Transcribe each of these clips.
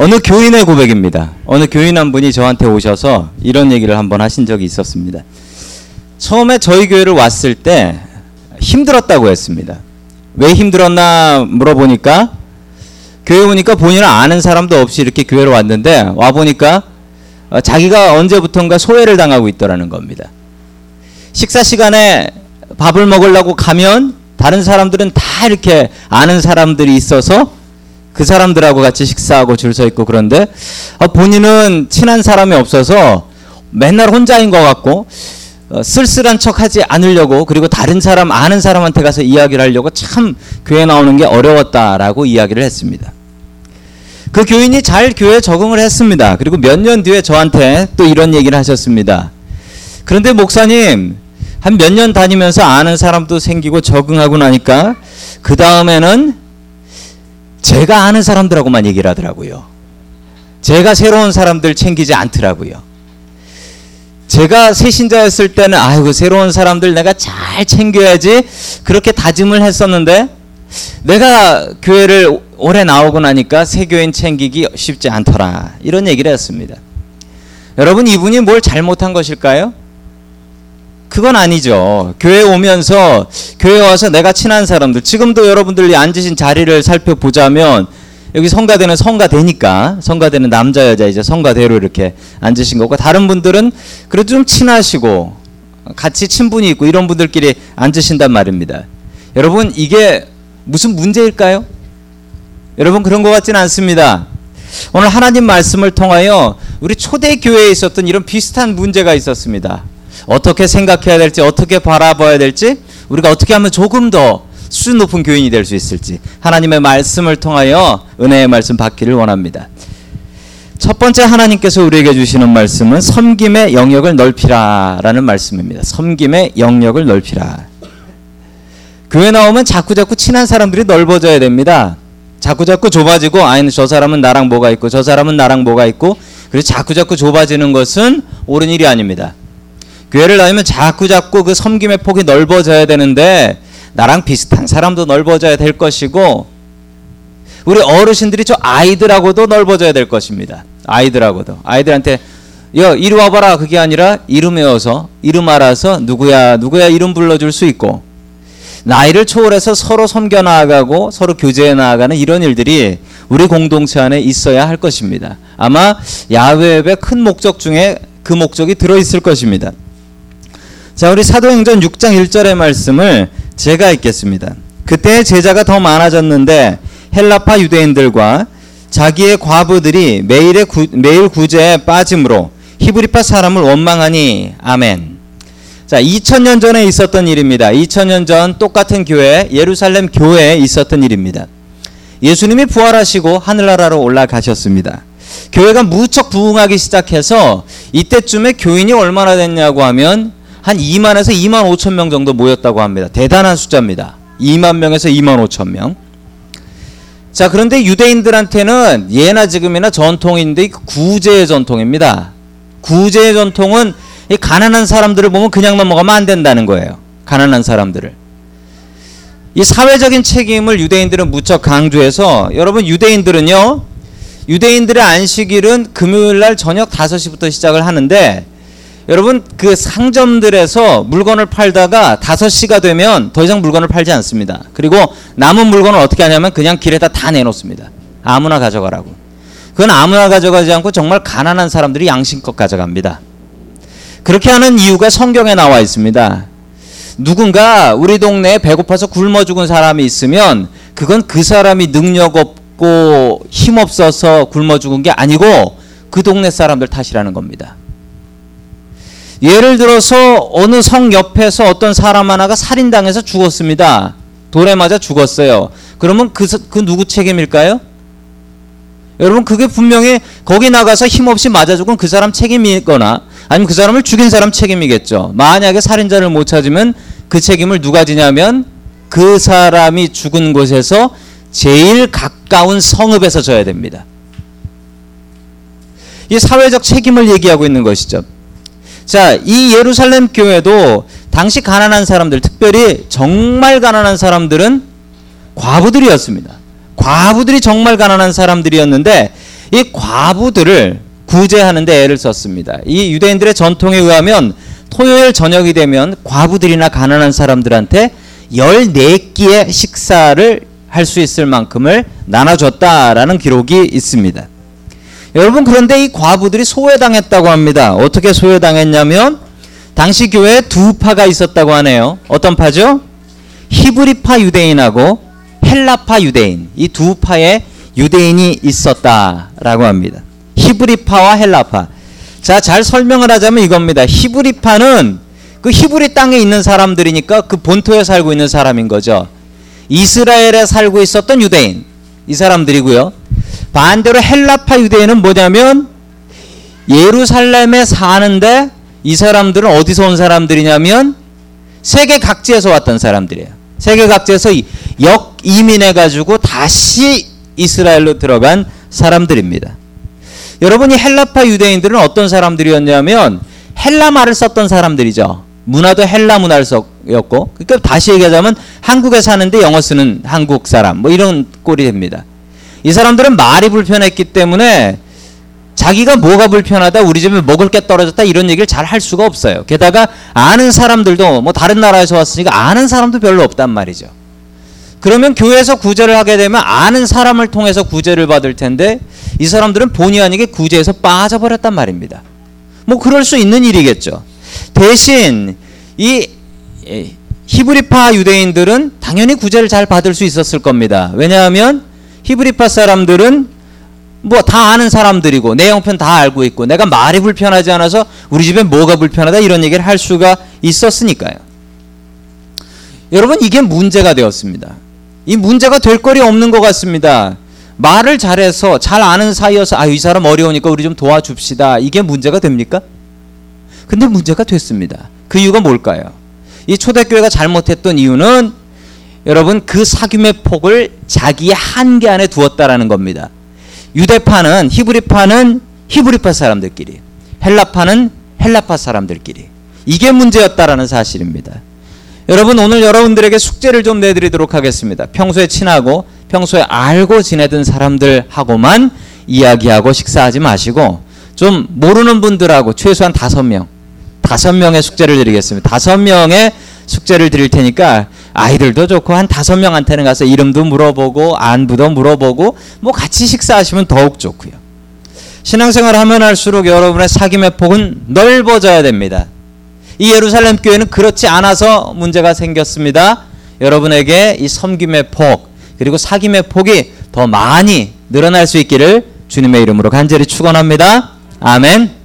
어느 교인의 고백입니다. 어느 교인 한 분이 저한테 오셔서 이런 얘기를 한번 하신 적이 있었습니다. 처음에 저희 교회를 왔을 때 힘들었다고 했습니다. 왜 힘들었나 물어보니까 교회 오니까 본인을 아는 사람도 없이 이렇게 교회로 왔는데 와 보니까 어, 자기가 언제부턴가 소외를 당하고 있더라는 겁니다. 식사 시간에 밥을 먹으려고 가면 다른 사람들은 다 이렇게 아는 사람들이 있어서 그 사람들하고 같이 식사하고 줄 서 있고 그런데 어, 본인은 친한 사람이 없어서 맨날 혼자인 것 같고 어, 쓸쓸한 척 하지 않으려고 그리고 다른 사람 아는 사람한테 가서 이야기를 하려고 참 교회 나오는 게 어려웠다라고 이야기를 했습니다. 그 교인이 잘 교회에 적응을 했습니다. 그리고 몇 년 뒤에 저한테 또 이런 얘기를 하셨습니다. 그런데 목사님 한 몇 년 다니면서 아는 사람도 생기고 적응하고 나니까 그 다음에는 제가 아는 사람들하고만 얘기를 하더라고요. 제가 새로운 사람들 챙기지 않더라고요. 제가 새신자였을 때는 아이고 새로운 사람들 내가 잘 챙겨야지 그렇게 다짐을 했었는데 내가 교회를 오래 나오고 나니까 새 교인 챙기기 쉽지 않더라 이런 얘기를 했습니다. 여러분 이분이 뭘 잘못한 것일까요? 그건 아니죠. 교회 오면서 교회 와서 내가 친한 사람들 지금도 여러분들이 앉으신 자리를 살펴보자면 여기 성가대는 성가대니까 성가대는 남자 여자 이제 성가대로 이렇게 앉으신 거고 다른 분들은 그래도 좀 친하시고 같이 친분이 있고 이런 분들끼리 앉으신단 말입니다. 여러분 이게 무슨 문제일까요? 여러분 그런 것 같지는 않습니다. 오늘 하나님 말씀을 통하여 우리 초대 교회에 있었던 이런 비슷한 문제가 있었습니다. 어떻게 생각해야 될지 어떻게 바라봐야 될지 우리가 어떻게 하면 조금 더 수준 높은 교인이 될 수 있을지 하나님의 말씀을 통하여 은혜의 말씀 받기를 원합니다. 첫 번째 하나님께서 우리에게 주시는 말씀은 섬김의 영역을 넓히라라는 말씀입니다. 섬김의 영역을 넓히라. 교회 나오면 자꾸 자꾸 친한 사람들이 넓어져야 됩니다. 자꾸 자꾸 좁아지고 아니 저 사람은 나랑 뭐가 있고 저 사람은 나랑 뭐가 있고 그래서 자꾸 자꾸 좁아지는 것은 옳은 일이 아닙니다. 교회를 다니면 자꾸 자꾸 그 섬김의 폭이 넓어져야 되는데 나랑 비슷한 사람도 넓어져야 될 것이고 우리 어르신들이 저 아이들하고도 넓어져야 될 것입니다. 아이들하고도 아이들한테 야 이리 와봐라 그게 아니라 이름 외워서 이름 알아서 누구야 누구야 이름 불러줄 수 있고 나이를 초월해서 서로 섬겨 나아가고 서로 교제해 나아가는 이런 일들이 우리 공동체 안에 있어야 할 것입니다. 아마 야외 큰 목적 중에 그 목적이 들어 있을 것입니다. 자, 우리 사도행전 6장 1절의 말씀을 제가 읽겠습니다. 그때 제자가 더 많아졌는데 헬라파 유대인들과 자기의 과부들이 매일의 구, 매일 구제에 빠짐으로 히브리파 사람을 원망하니 아멘. 자, 2000년 전에 있었던 일입니다. 2000년 전 똑같은 교회, 예루살렘 교회에 있었던 일입니다. 예수님이 부활하시고 하늘나라로 올라가셨습니다. 교회가 무척 부흥하기 시작해서 이때쯤에 교인이 얼마나 됐냐고 하면 한 2만에서 2만 5천 명 정도 모였다고 합니다. 대단한 숫자입니다. 2만 명에서 2만 5천 명. 자, 그런데 유대인들한테는 예나 지금이나 전통인데 구제의 전통입니다. 구제의 전통은 이 가난한 사람들을 보면 그냥만 먹으면 안 된다는 거예요. 가난한 사람들을. 이 사회적인 책임을 유대인들은 무척 강조해서 여러분 유대인들은요. 유대인들의 안식일은 금요일 날 저녁 5시부터 시작을 하는데 여러분 그 상점들에서 물건을 팔다가 5시가 되면 더 이상 물건을 팔지 않습니다. 그리고 남은 물건을 어떻게 하냐면 그냥 길에다 다 내놓습니다. 아무나 가져가라고. 그건 아무나 가져가지 않고 정말 가난한 사람들이 양심껏 가져갑니다. 그렇게 하는 이유가 성경에 나와 있습니다. 누군가 우리 동네에 배고파서 굶어 죽은 사람이 있으면 그건 그 사람이 능력 없고 힘 없어서 굶어 죽은 게 아니고 그 동네 사람들 탓이라는 겁니다. 예를 들어서 어느 성 옆에서 어떤 사람 하나가 살인당해서 죽었습니다. 돌에 맞아 죽었어요. 그러면 그, 그 누구 책임일까요? 여러분 그게 분명히 거기 나가서 힘없이 맞아 죽은 그 사람 책임이거나 아니면 그 사람을 죽인 사람 책임이겠죠. 만약에 살인자를 못 찾으면 그 책임을 누가 지냐면 그 사람이 죽은 곳에서 제일 가까운 성읍에서 져야 됩니다. 이 사회적 책임을 얘기하고 있는 것이죠. 자, 이 예루살렘 교회도 당시 가난한 사람들, 특별히 정말 가난한 사람들은 과부들이었습니다. 과부들이 정말 가난한 사람들이었는데 이 과부들을 구제하는 데 애를 썼습니다. 이 유대인들의 전통에 의하면 토요일 저녁이 되면 과부들이나 가난한 사람들한테 14끼의 식사를 할 수 있을 만큼을 나눠줬다라는 기록이 있습니다. 여러분 그런데 이 과부들이 소외당했다고 합니다. 어떻게 소외당했냐면 당시 교회에 두 파가 있었다고 하네요. 어떤 파죠? 히브리파 유대인하고 헬라파 유대인 이 두 파의 유대인이 있었다라고 합니다. 히브리파와 헬라파. 자, 잘 설명을 하자면 이겁니다. 히브리파는 그 히브리 땅에 있는 사람들이니까 그 본토에 살고 있는 사람인 거죠. 이스라엘에 살고 있었던 유대인 이 사람들이고요. 반대로 헬라파 유대인은 뭐냐면 예루살렘에 사는데 이 사람들은 어디서 온 사람들이냐면 세계 각지에서 왔던 사람들이에요. 세계 각지에서 역 이민해 가지고 다시 이스라엘로 들어간 사람들입니다. 여러분이 헬라파 유대인들은 어떤 사람들이었냐면 헬라 말을 썼던 사람들이죠. 문화도 헬라 문화를 썼고 그러니까 다시 얘기하자면 한국에 사는데 영어 쓰는 한국 사람 뭐 이런 꼴이 됩니다. 이 사람들은 말이 불편했기 때문에 자기가 뭐가 불편하다 우리 집에 먹을 게 떨어졌다 이런 얘기를 잘 할 수가 없어요. 게다가 아는 사람들도 뭐 다른 나라에서 왔으니까 아는 사람도 별로 없단 말이죠. 그러면 교회에서 구제를 하게 되면 아는 사람을 통해서 구제를 받을 텐데 이 사람들은 본의 아니게 구제에서 빠져버렸단 말입니다. 뭐 그럴 수 있는 일이겠죠. 대신 이 히브리파 유대인들은 당연히 구제를 잘 받을 수 있었을 겁니다. 왜냐하면 히브리파 사람들은 뭐 다 아는 사람들이고 내 형편 다 알고 있고 내가 말이 불편하지 않아서 우리 집에 뭐가 불편하다 이런 얘기를 할 수가 있었으니까요. 여러분 이게 문제가 되었습니다. 이 문제가 될 거리 없는 것 같습니다. 말을 잘해서 잘 아는 사이여서 아 이 사람 어려우니까 우리 좀 도와줍시다. 이게 문제가 됩니까? 근데 문제가 됐습니다. 그 이유가 뭘까요? 이 초대교회가 잘못했던 이유는 여러분 그 사귐의 폭을 자기의 한계 안에 두었다라는 겁니다. 유대파는 히브리파는 히브리파 사람들끼리, 헬라파는 헬라파 사람들끼리. 이게 문제였다라는 사실입니다. 여러분 오늘 여러분들에게 숙제를 좀 내드리도록 하겠습니다. 평소에 친하고 평소에 알고 지내던 사람들하고만 이야기하고 식사하지 마시고 좀 모르는 분들하고 최소한 다섯 명, 다섯 명의 숙제를 드리겠습니다. 다섯 명의 숙제를 드릴 테니까 아이들도 좋고 한 다섯 명한테는 가서 이름도 물어보고 안부도 물어보고 뭐 같이 식사하시면 더욱 좋고요. 신앙생활 하면 할수록 여러분의 사귐의 폭은 넓어져야 됩니다. 이 예루살렘 교회는 그렇지 않아서 문제가 생겼습니다. 여러분에게 이 섬김의 폭 그리고 사귐의 폭이 더 많이 늘어날 수 있기를 주님의 이름으로 간절히 축원합니다. 아멘.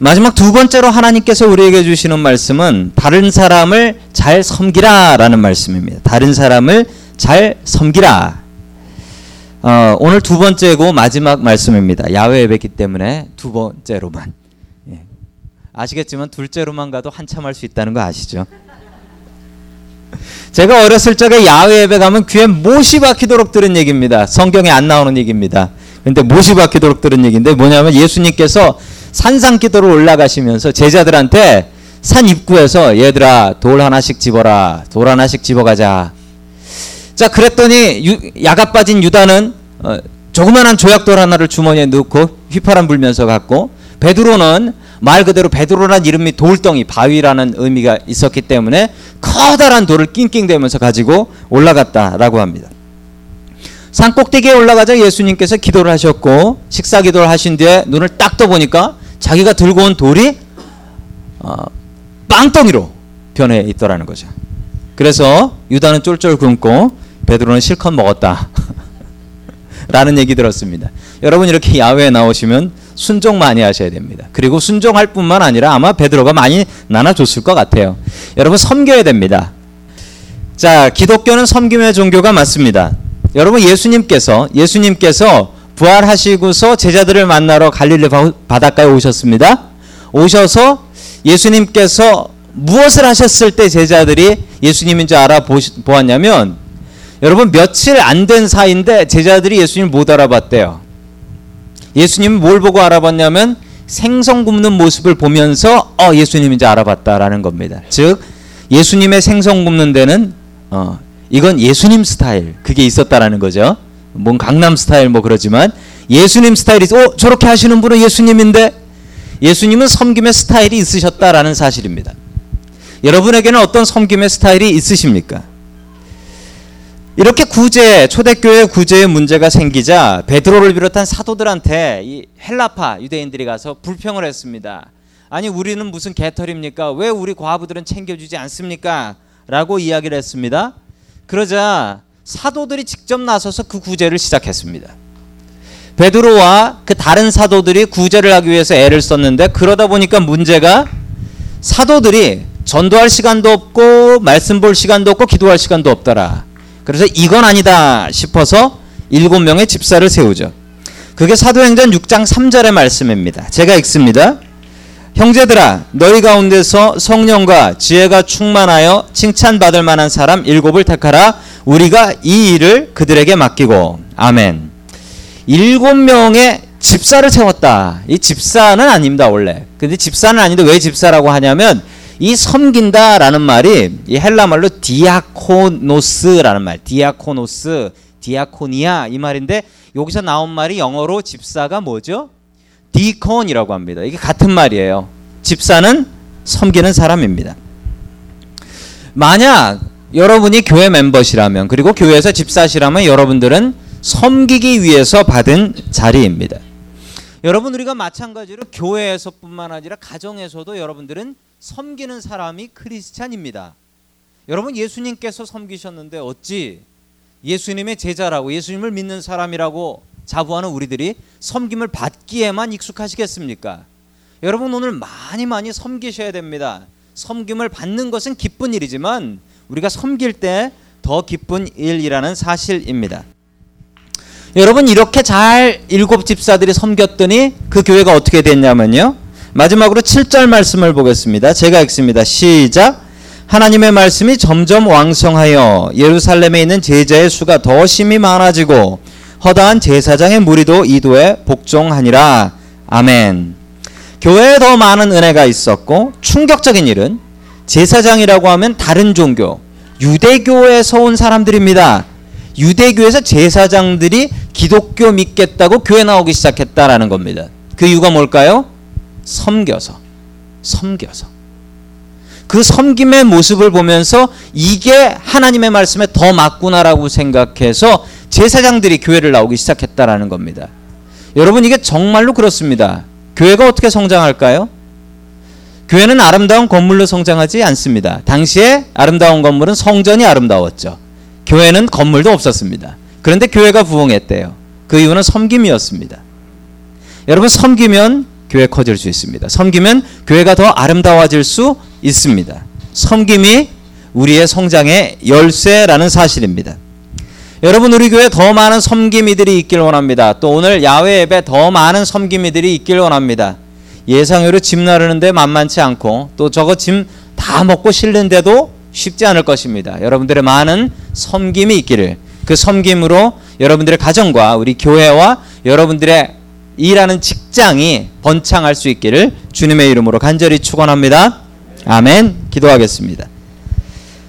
마지막 두 번째로 하나님께서 우리에게 주시는 말씀은 다른 사람을 잘 섬기라라는 말씀입니다. 다른 사람을 잘 섬기라. 어, 오늘 두 번째고 마지막 말씀입니다. 야외 예배기 때문에 두 번째로만. 예. 아시겠지만 둘째로만 가도 한참 할 수 있다는 거 아시죠? 제가 어렸을 적에 야외 예배 가면 귀에 못이 박히도록 들은 얘기입니다. 성경에 안 나오는 얘기입니다. 근데 못이 박히도록 들은 얘기인데 뭐냐면 예수님께서 산상기도로 올라가시면서 제자들한테 산 입구에서 얘들아 돌 하나씩 집어라 돌 하나씩 집어가자 자 그랬더니 유, 야가 빠진 유다는 어, 조그만한 조약돌 하나를 주머니에 넣고 휘파람 불면서 갔고 베드로는 말 그대로 베드로란 이름이 돌덩이 바위라는 의미가 있었기 때문에 커다란 돌을 낑낑대면서 가지고 올라갔다라고 합니다. 산 꼭대기에 올라가자 예수님께서 기도를 하셨고 식사 기도를 하신 뒤에 눈을 딱 떠보니까 자기가 들고 온 돌이 어, 빵덩이로 변해 있더라는 거죠. 그래서 유다는 쫄쫄 굶고 베드로는 실컷 먹었다. 라는 얘기 들었습니다. 여러분 이렇게 야외에 나오시면 순종 많이 하셔야 됩니다. 그리고 순종할 뿐만 아니라 아마 베드로가 많이 나눠줬을 것 같아요. 여러분 섬겨야 됩니다. 자, 기독교는 섬김의 종교가 맞습니다. 여러분 예수님께서 예수님께서 부활하시고서 제자들을 만나러 갈릴리 바닷가에 오셨습니다. 오셔서 예수님께서 무엇을 하셨을 때 제자들이 예수님인 줄 알아보았냐면 여러분 며칠 안 된 사이인데 제자들이 예수님 못 알아봤대요. 예수님 뭘 보고 알아봤냐면 생선 굽는 모습을 보면서 어 예수님인지 알아봤다라는 겁니다. 즉 예수님의 생선 굽는 데는 어 이건 예수님 스타일 그게 있었다라는 거죠. 뭔 강남 스타일 뭐 그러지만 예수님 스타일이 어 저렇게 하시는 분은 예수님인데 예수님은 섬김의 스타일이 있으셨다라는 사실입니다. 여러분에게는 어떤 섬김의 스타일이 있으십니까? 이렇게 구제 초대교회 구제에 문제가 생기자 베드로를 비롯한 사도들한테 이 헬라파 유대인들이 가서 불평을 했습니다. 아니 우리는 무슨 개털입니까? 왜 우리 과부들은 챙겨주지 않습니까? 라고 이야기를 했습니다. 그러자 사도들이 직접 나서서 그 구제를 시작했습니다. 베드로와 그 다른 사도들이 구제를 하기 위해서 애를 썼는데 그러다 보니까 문제가 사도들이 전도할 시간도 없고 말씀 볼 시간도 없고 기도할 시간도 없더라. 그래서 이건 아니다 싶어서 일곱 명의 집사를 세우죠. 그게 사도행전 6장 3절의 말씀입니다. 제가 읽습니다. 형제들아 너희 가운데서 성령과 지혜가 충만하여 칭찬받을 만한 사람 일곱을 택하라 우리가 이 일을 그들에게 맡기고 아멘. 일곱 명의 집사를 세웠다. 이 집사는 아닙니다 원래. 근데 집사는 아닌데 왜 집사라고 하냐면 이 섬긴다라는 말이 이 헬라 말로 διάκονος라는 말, διάκονος, διακονία 이 말인데 여기서 나온 말이 영어로 집사가 뭐죠? 디콘이라고 합니다. 이게 같은 말이에요. 집사는 섬기는 사람입니다. 만약 여러분이 교회 멤버시라면 그리고 교회에서 집사시라면 여러분들은 섬기기 위해서 받은 자리입니다. 여러분 우리가 마찬가지로 교회에서뿐만 아니라 가정에서도 여러분들은 섬기는 사람이 크리스찬입니다. 여러분 예수님께서 섬기셨는데 어찌 예수님의 제자라고 예수님을 믿는 사람이라고 자부하는 우리들이 섬김을 받기에만 익숙하시겠습니까? 여러분 오늘 많이 많이 섬기셔야 됩니다. 섬김을 받는 것은 기쁜 일이지만 우리가 섬길 때 더 기쁜 일이라는 사실입니다. 여러분 이렇게 잘 일곱 집사들이 섬겼더니 그 교회가 어떻게 됐냐면요. 마지막으로 7절 말씀을 보겠습니다. 제가 읽습니다. 시작. 하나님의 말씀이 점점 왕성하여 예루살렘에 있는 제자의 수가 더 심히 많아지고 허다한 제사장의 무리도 이도에 복종하니라. 아멘. 교회에 더 많은 은혜가 있었고 충격적인 일은 제사장이라고 하면 다른 종교 유대교에서 온 사람들입니다. 유대교에서 제사장들이 기독교 믿겠다고 교회 나오기 시작했다라는 겁니다. 그 이유가 뭘까요? 섬겨서 섬겨서 그 섬김의 모습을 보면서 이게 하나님의 말씀에 더 맞구나라고 생각해서 제사장들이 교회를 나오기 시작했다라는 겁니다. 여러분 이게 정말로 그렇습니다. 교회가 어떻게 성장할까요? 교회는 아름다운 건물로 성장하지 않습니다. 당시에 아름다운 건물은 성전이 아름다웠죠. 교회는 건물도 없었습니다. 그런데 교회가 부흥했대요. 그 이유는 섬김이었습니다. 여러분 섬기면 교회 커질 수 있습니다. 섬기면 교회가 더 아름다워질 수 있습니다. 섬김이 우리의 성장의 열쇠라는 사실입니다. 여러분 우리 교회 더 많은 섬김이들이 있길 원합니다. 또 오늘 야외 예배 더 많은 섬김이들이 있길 원합니다. 예상외로 짐 나르는데 만만치 않고 또 저거 짐 다 먹고 실는데도 쉽지 않을 것입니다. 여러분들의 많은 섬김이 있기를 그 섬김으로 여러분들의 가정과 우리 교회와 여러분들의 일하는 직장이 번창할 수 있기를 주님의 이름으로 간절히 축원합니다. 아멘. 기도하겠습니다.